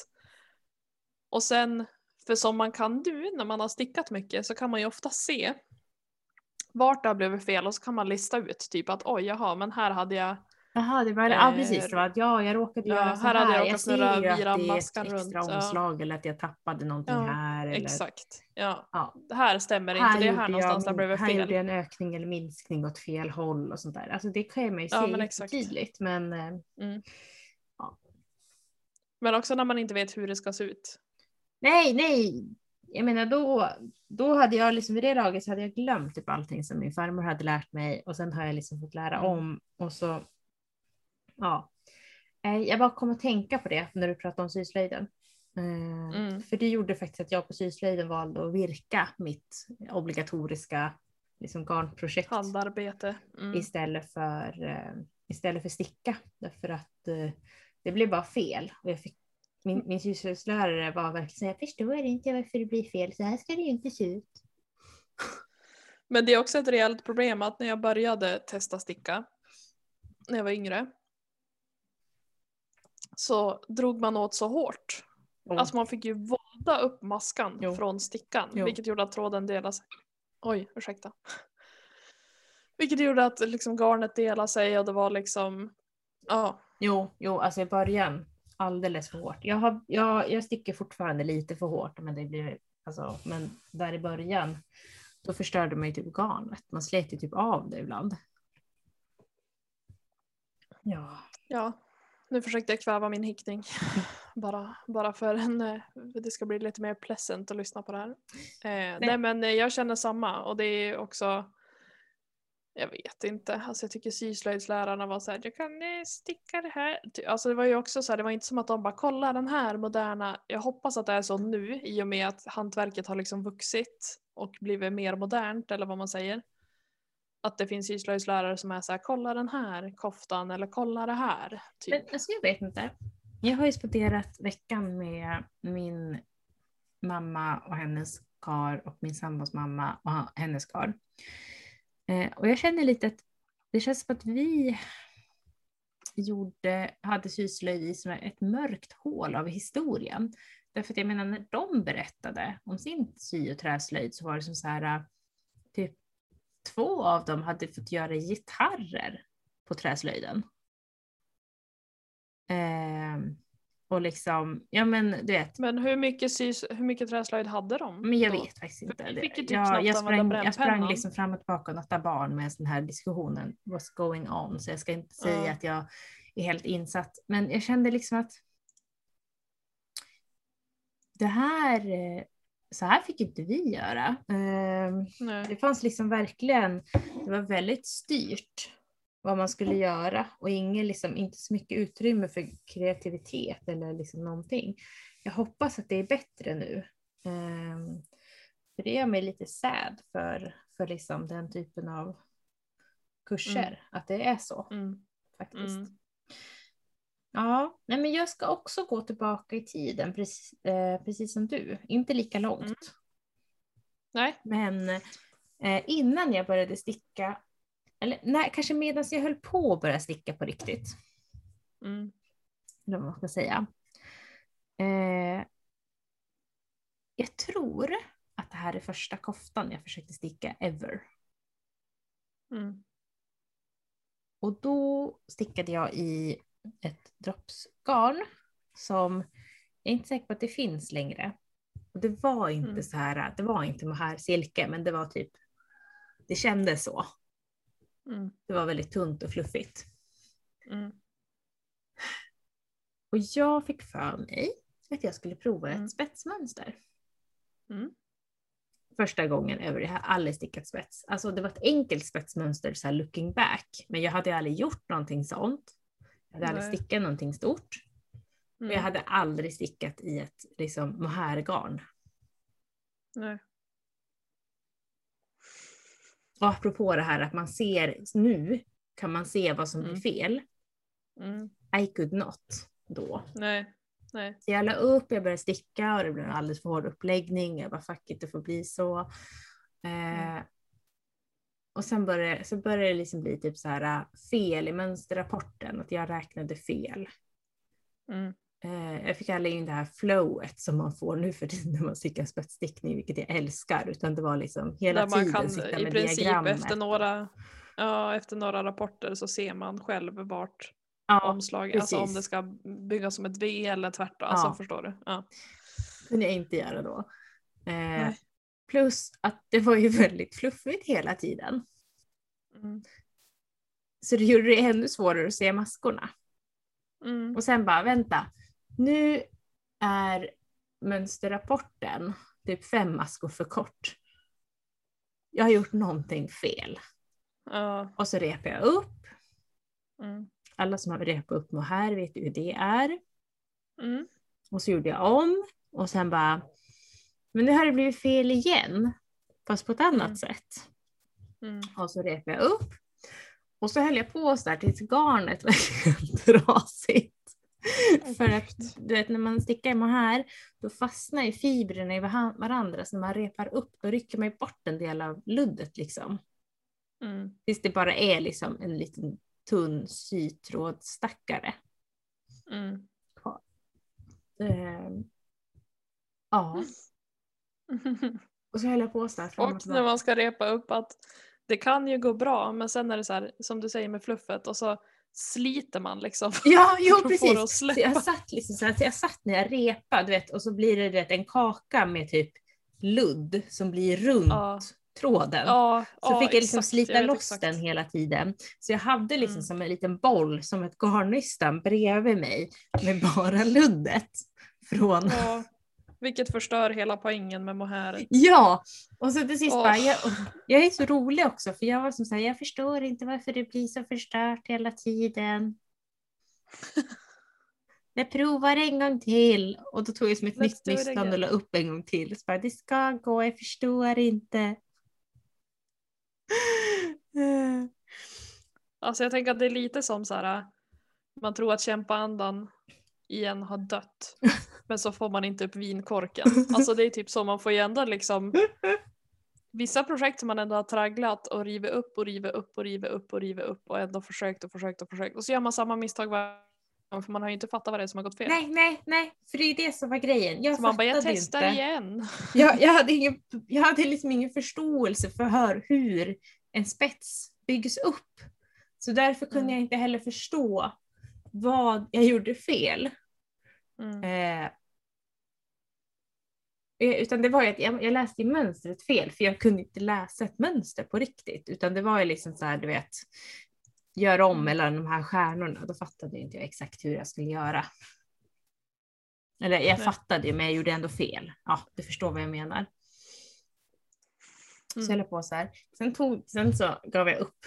S2: Och sen, för som man kan nu när man har stickat mycket så kan man ju ofta se vart det har blivit fel och så kan man lista ut typ att oj jaha men här hade jag
S1: Jaha, det var ja,
S2: Eh,
S1: precis. Det var att ja, jag råkade
S2: ja,
S1: göra så
S2: här
S1: här.
S2: hade jag
S1: Jag, ser ju att det är ett extra
S2: runt, ja.
S1: omslag eller att jag tappade någonting
S2: Ja,
S1: här. Eller,
S2: exakt. Ja,
S1: Ja.
S2: det här stämmer inte, det är här någonstans det har
S1: jag,
S2: blivit
S1: här gjorde
S2: fel.
S1: jag en ökning eller minskning åt fel håll och sånt där. Alltså det kan man ju
S2: Ja,
S1: se
S2: men
S1: tydligt. Men eh,
S2: Men också när man inte vet hur det ska se ut.
S1: nej, nej. Jag menar då, då hade jag liksom vid det laget så hade jag glömt typ allting som min farmor hade lärt mig och sen har jag liksom fått lära
S2: Mm.
S1: om och så. Ja, Eh, jag bara kom att tänka på det när du pratade om syslöjden. Eh,
S2: Mm.
S1: För det gjorde faktiskt att jag på syslöjden valde att virka mitt obligatoriska liksom, garnprojekt
S2: Handarbete. Mm.
S1: istället, för, eh, istället för sticka. Därför att det blev bara fel. Och jag fick, min, min syslöjdslärare var verkligen så jag förstår inte varför det blir fel, så här ska det ju inte se ut.
S2: Men det är också ett reellt problem att när jag började testa sticka när jag var yngre så drog man åt så hårt.
S1: Jo.
S2: Alltså man fick ju våda upp maskan
S1: Jo.
S2: från stickan
S1: Jo.
S2: vilket gjorde att tråden delade sig. Oj, ursäkta. *laughs* Vilket gjorde att liksom garnet delade sig och det var liksom, ja.
S1: Jo, jo, alltså i början alldeles för hårt. Jag, har, jag, jag sticker fortfarande lite för hårt, men det blir alltså, men där i början då förstörde man ju typ garnet. Man slet ju typ av det ibland. Ja,
S2: Ja, nu försökte jag kväva min hickning. *laughs* Bara, bara för en, eh, det ska bli lite mer pleasant att lyssna på det här. Eh, nej men eh, jag känner samma och det är också jag vet inte, alltså jag tycker syslöjdslärarna var såhär, jag kan eh, sticka det här. Alltså det var ju också så här, det var inte som att de bara kolla den här moderna. Jag hoppas att det är så nu i och med att hantverket har liksom vuxit och blivit mer modernt eller vad man säger. Att det finns syslöjdslärare som är så här, kolla den här koftan eller kolla det här. Typ.
S1: men alltså jag vet inte. Jag har ju spenderat veckan med min mamma och hennes kar och min sambos mamma och hennes kar. Eh, och jag känner lite att det känns som att vi gjorde, hade syslöjd i som ett mörkt hål av historien. Därför att jag menar när de berättade om sin sy och träslöjd så var det som så här, två av dem hade fått göra gitarrer på träslöjden. Ehm, och liksom, ja men du vet,
S2: Men hur mycket, sys, hur mycket träslöjd hade de?
S1: men jag
S2: då?
S1: vet faktiskt inte.
S2: typ
S1: jag,
S2: knappt
S1: jag,
S2: använda
S1: sprang, jag sprang liksom fram och tillbaka och nötta barn med den här diskussionen. What's going on? Så jag ska inte säga
S2: Ja.
S1: att jag är helt insatt. Men jag kände liksom att det här, eh, så här fick inte vi göra. Ehm,
S2: Nej.
S1: Det fanns liksom verkligen, det var väldigt styrt vad man skulle göra och ingen, liksom, inte så mycket utrymme för kreativitet eller liksom någonting. Jag hoppas att det är bättre nu. Ehm, för det gör mig lite sad för, för liksom den typen av kurser,
S2: Mm.
S1: att det är så
S2: Mm.
S1: faktiskt.
S2: Mm.
S1: Ja, nej men jag ska också gå tillbaka i tiden, precis, eh, precis som du. Inte lika långt.
S2: Mm. Nej.
S1: Men eh, innan jag började sticka, eller nej, kanske medan jag höll på att börja sticka på riktigt,
S2: Mm.
S1: eller vad man ska säga. Eh, jag tror att det här är första koftan jag försökte sticka ever.
S2: Mm.
S1: Och då stickade jag i ett droppsgarn som jag är inte säker på att det finns längre. Och det var inte
S2: Mm.
S1: så här, det var inte mohair silke, men det var typ, det kändes så.
S2: Mm.
S1: Det var väldigt tunt och fluffigt.
S2: Mm.
S1: Och jag fick för mig att jag skulle prova
S2: Mm.
S1: ett spetsmönster.
S2: Mm.
S1: Första gången över, jag har aldrig stickat spets. Alltså det var ett enkelt spetsmönster så här looking back, men jag hade aldrig gjort någonting sånt. Jag hade aldrig
S2: Nej.
S1: stickat någonting stort. Och jag
S2: Mm.
S1: hade aldrig stickat i ett liksom, mohairgarn.
S2: Nej.
S1: Och apropå det här att man ser, nu kan man se vad som
S2: Mm.
S1: fel.
S2: Mm.
S1: I could not då.
S2: Nej. Nej.
S1: Så jag la upp, jag började sticka och det blev en alldeles för hård uppläggning. Jag bara fuck it, det får bli så. Eh,
S2: Mm.
S1: Och sen började, så började det liksom bli typ så här äh, fel i mönsterrapporten, att jag räknade fel.
S2: Mm.
S1: Eh, jag fick aldrig in det här flowet som man får nu för tiden när man stickar spetsstickning, vilket jag älskar, utan det var liksom hela
S2: Där man
S1: tiden
S2: kan
S1: sitta
S2: i
S1: med
S2: princip
S1: diagrammet.
S2: efter några, ja, efter några rapporter så ser man själv vart
S1: ja,
S2: omslag, alltså om det ska byggas som ett V eller tvärtom. Alltså
S1: Ja.
S2: förstår du? Ja.
S1: kunde jag inte göra då. Eh. Plus att det var ju *laughs* väldigt fluffigt hela tiden.
S2: Mm.
S1: Så det gjorde det ännu svårare att se maskorna.
S2: Mm.
S1: Och sen bara, vänta. Nu är mönsterrapporten typ fem maskor för kort. Jag har gjort någonting fel.
S2: Ja.
S1: Och så repar jag upp.
S2: Mm.
S1: Alla som har repat upp något här vet ju hur det är.
S2: Mm.
S1: Och så gjorde jag om. Och sen bara, men nu har det blivit fel igen. Fast på ett annat
S2: Mm.
S1: sätt.
S2: Mm.
S1: Och så repade jag upp. Och så höll jag på så där tills garnet var helt trasigt. För att du vet när man stickar med här då fastnar ju fibrerna i varandra så när man repar upp då rycker man ju bort en del av luddet liksom.
S2: Mm.
S1: Tills det bara är liksom en liten tunn sytrådsstackare.
S2: Mm.
S1: Eh, ja, *laughs* och så höll jag på så här och
S2: när man ska repa upp att det kan ju gå bra men sen är det så här som du säger med fluffet och så sliter man liksom. *laughs*
S1: Ja, *laughs* jo precis. Så jag satt liksom så här, så jag satt när jag repade, du vet, och så blir det du vet, en kaka med typ ludd som blir runt
S2: Ja.
S1: tråden.
S2: Ja,
S1: Så
S2: ja,
S1: fick jag liksom
S2: exakt.
S1: slita
S2: vet
S1: loss
S2: exakt.
S1: den hela tiden. Så jag hade liksom
S2: Mm.
S1: som en liten boll, som ett garnnystan bredvid mig med bara luddet. Från...
S2: Vilket förstör hela poängen med mohäret.
S1: Ja! Och så till sist
S2: Åh.
S1: bara, jag, jag är så rolig också för jag var som såhär, jag förstår inte varför det blir så förstört hela tiden. *laughs* Jag provar en gång till och då tog jag som ett nytt nystan och la upp en gång till. Så bara, det ska gå, jag förstår inte.
S2: Alltså jag tänker att det är lite som så här. man tror att kämpaandan i en har dött. *laughs* Men så får man inte upp vinkorken. Alltså det är typ så man får ju ändå liksom *laughs* Vissa projekt som man ändå har tragglat och rivit upp och rivit upp och rivit upp och rivit upp och ändå försökt och försökt och försökt. Och så gör man samma misstag varje gång för man har ju inte fattat vad det är som har gått fel.
S1: Nej, nej, nej, för det är det som var grejen. Jag
S2: så man bara, jag testar
S1: inte.
S2: igen. *laughs*
S1: Jag, jag, hade ingen, jag hade liksom ingen förståelse för hur, hur en spets byggs upp. Så därför kunde
S2: Mm.
S1: jag inte heller förstå vad jag gjorde fel.
S2: Mm.
S1: Eh, eh, utan det var ju att jag, jag läste i mönstret fel för jag kunde inte läsa ett mönster på riktigt. Utan det var ju liksom så här, du vet, gör om
S2: Mm.
S1: mellan de här stjärnorna. Då fattade inte jag exakt hur jag skulle göra. Eller jag
S2: Nej.
S1: fattade ju men jag gjorde ändå fel. Ja, du förstår vad jag menar. Så jag
S2: Mm.
S1: höll på så här. Sen, tog, sen så gav jag upp.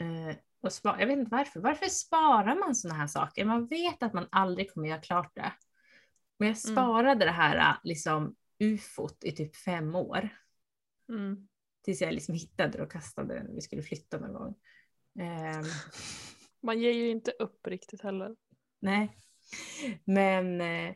S1: Eh, och spa, jag vet inte varför. Varför sparar man sådana här saker? Man vet att man aldrig kommer göra klart det. Men jag
S2: Mm.
S1: sparade det här eh, liksom ufot i typ fem år.
S2: Mm.
S1: Tills jag liksom hittade det och kastade det när vi skulle flytta någon gång. Ehm, *laughs*
S2: Man ger ju inte upp riktigt heller.
S1: nej. Men eh,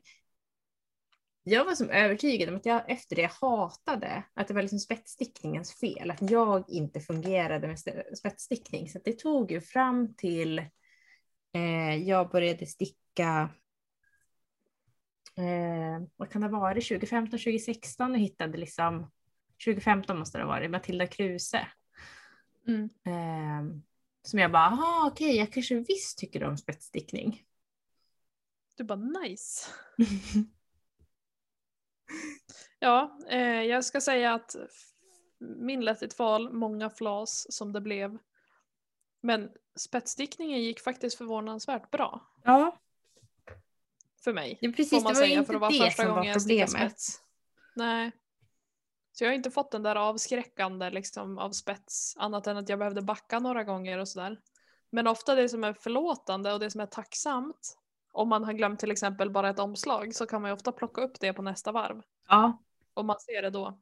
S1: jag var som övertygad om att jag efter det hatade att det var liksom spetsstickningens fel. Att jag inte fungerade med st- spetsstickning. Så det tog ju fram till eh, jag började sticka eh, vad kan det ha varit, 2015, 2016 och hittade liksom 2015 måste det ha varit, Matilda Kruse.
S2: Mm.
S1: Eh, som jag bara, aha okej, jag kanske visst tycker om spetsstickning.
S2: Du bara nice. *laughs* Ja, eh, jag ska säga att min Let it fall, många flas som det blev. Men spetsstickningen gick faktiskt förvånansvärt bra
S1: Ja,
S2: för mig. får
S1: precis,
S2: man
S1: det var
S2: säga,
S1: inte
S2: för det var
S1: det
S2: första
S1: som
S2: gången
S1: var problemet.
S2: Nej. Så jag har inte fått den där avskräckande liksom, av spets, annat än att jag behövde backa några gånger och sådär. Men ofta det som är förlåtande och det som är tacksamt, om man har glömt till exempel bara ett omslag så kan man ju ofta plocka upp det på nästa varv.
S1: Ja,
S2: Om man ser det då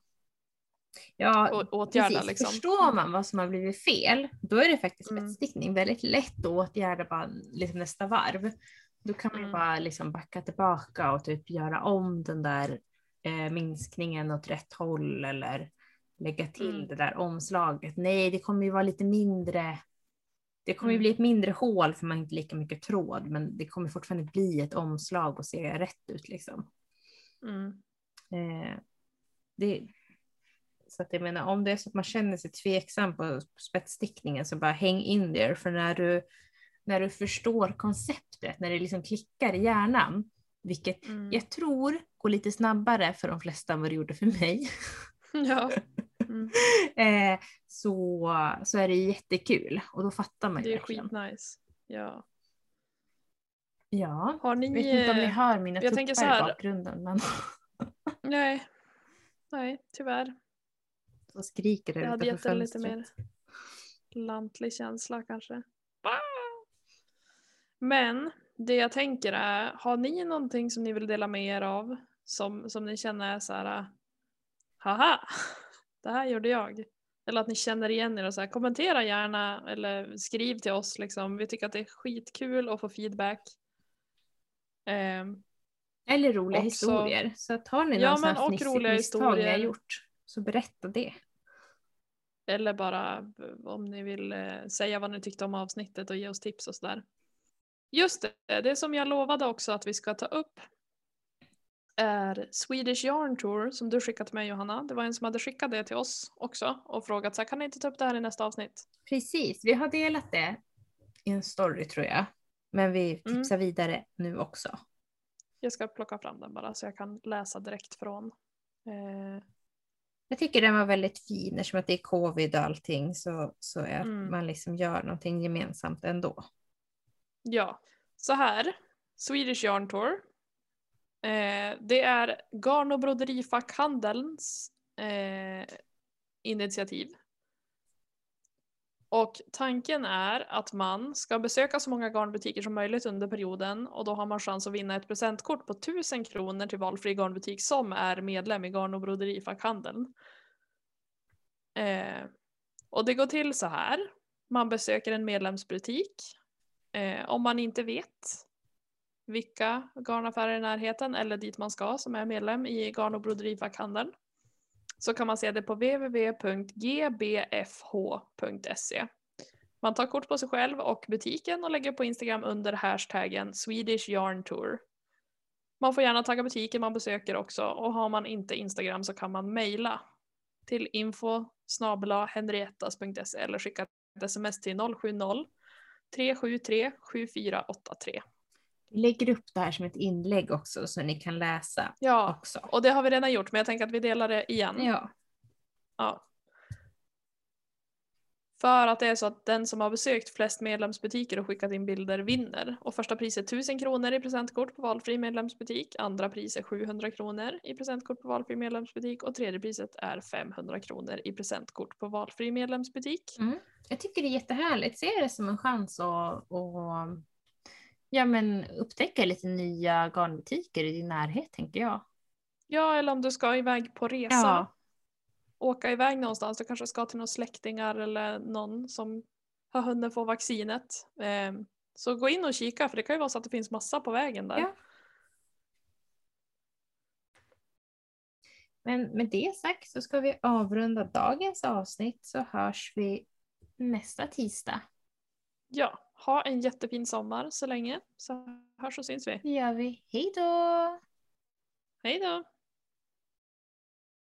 S1: ja
S2: och åtgärda
S1: precis.
S2: liksom.
S1: Förstår man vad som har blivit fel, då är det faktiskt
S2: Mm.
S1: spetsstickning väldigt lätt att åtgärda bara liksom nästa varv. Då kan man ju
S2: Mm.
S1: bara liksom backa tillbaka och typ göra om den där eh, minskningen åt rätt håll eller lägga till
S2: Mm.
S1: det där omslaget. Nej, det kommer ju vara lite mindre. Det kommer ju
S2: Mm.
S1: bli ett mindre hål för man har inte lika mycket tråd, men det kommer fortfarande bli ett omslag och se rätt ut liksom.
S2: Mm.
S1: Eh, det, så att jag menar, om det är så att man känner sig tveksam på spetsstickningen så bara häng in there. För när du, när du förstår konceptet, när det liksom klickar i hjärnan, vilket
S2: Mm.
S1: jag tror går lite snabbare för de flesta än vad det gjorde för mig, *laughs*
S2: Ja. Mm. *laughs*
S1: eh, så, så är det jättekul. Och då fattar man ju
S2: Det är
S1: verkligen.
S2: skitnice. Ja.
S1: Ja,
S2: Har ni...
S1: jag vet inte om ni
S2: eh,
S1: hör mina
S2: jag tänker så
S1: tuppar i
S2: här-
S1: bakgrunden, men *laughs*
S2: Nej. Nej, tyvärr.
S1: så skriker det
S2: Jag hade gett det lite mer lantlig känsla kanske. Men det jag tänker är, har ni någonting som ni vill dela med er av? Som, som ni känner är så här, haha, *laughs* det här gjorde jag. Eller att ni känner igen er och så här, kommentera gärna eller skriv till oss liksom. Vi tycker att det är skitkul att få feedback. Ehm,
S1: Eller roliga
S2: Också-
S1: historier. Så att har ni
S2: Ja,
S1: någon
S2: men och roliga
S1: misstag ni har gjort så berätta det.
S2: Eller bara eh, om ni vill eh, säga vad ni tyckte om avsnittet och ge oss tips och sådär. Just det, det som jag lovade också att vi ska ta upp är Swedish Yarn Tour som du skickat till mig Johanna. Det var en som hade skickat det till oss också och frågat så här, kan ni inte ta upp det här i nästa avsnitt?
S1: Precis, vi har delat det i en story tror jag. Men vi tipsar vidare nu också.
S2: Jag ska plocka fram den bara så jag kan läsa direkt från. Eh,
S1: Jag tycker den var väldigt fin eftersom att det är covid och allting så, så är att
S2: Mm.
S1: man liksom gör någonting gemensamt ändå
S2: ja, så här. Swedish Yarn Tour. Eh, det är Garn och broderifackhandelns eh, initiativ. Och tanken är att man ska besöka så många garnbutiker som möjligt under perioden och då har man chans att vinna ett presentkort på 1000 kronor till valfri garnbutik som är medlem i Garn och broderifackhandeln. Eh, och det går till så här. Man besöker en medlemsbutik. Eh, om man inte vet vilka garnaffärer i närheten eller dit man ska som är medlem i garn och broderifackhandeln så kan man se det på www.gbfh.se. Man tar kort på sig själv och butiken och lägger på Instagram under hashtaggen Swedish Yarn Tour. Man får gärna tagga butiken man besöker också och har man inte Instagram så kan man mejla till info henriettas.se eller skicka ett sms till 070 373 7483.
S1: Vi lägger upp det här som ett inlägg också så ni kan läsa
S2: Ja,
S1: också.
S2: och det har vi redan gjort men jag tänker att vi delar det igen.
S1: Ja,
S2: Ja. För att det är så att den som har besökt flest medlemsbutiker och skickat in bilder vinner. Och första priset 1000 kronor i presentkort på valfri medlemsbutik. Andra priset 700 kronor i presentkort på valfri medlemsbutik. Och tredje priset är 500 kronor i presentkort på valfri medlemsbutik.
S1: jag tycker det är jättehärligt. Se det som en chans att, att ja, men upptäcka lite nya garnbutiker i din närhet tänker jag.
S2: Ja, eller om du ska iväg på resa.
S1: Ja,
S2: Åka iväg någonstans. Du kanske ska till några släktingar eller någon som har hunnit få vaccinet. Eh, Så gå in och kika för det kan ju vara så att det finns massa på vägen där.
S1: Ja. Men med det sagt så ska vi avrunda dagens avsnitt så hörs vi nästa tisdag.
S2: Ja, ha en jättefin sommar så länge. Så hörs och syns vi.
S1: Det gör vi. Hej då!
S2: Hej då!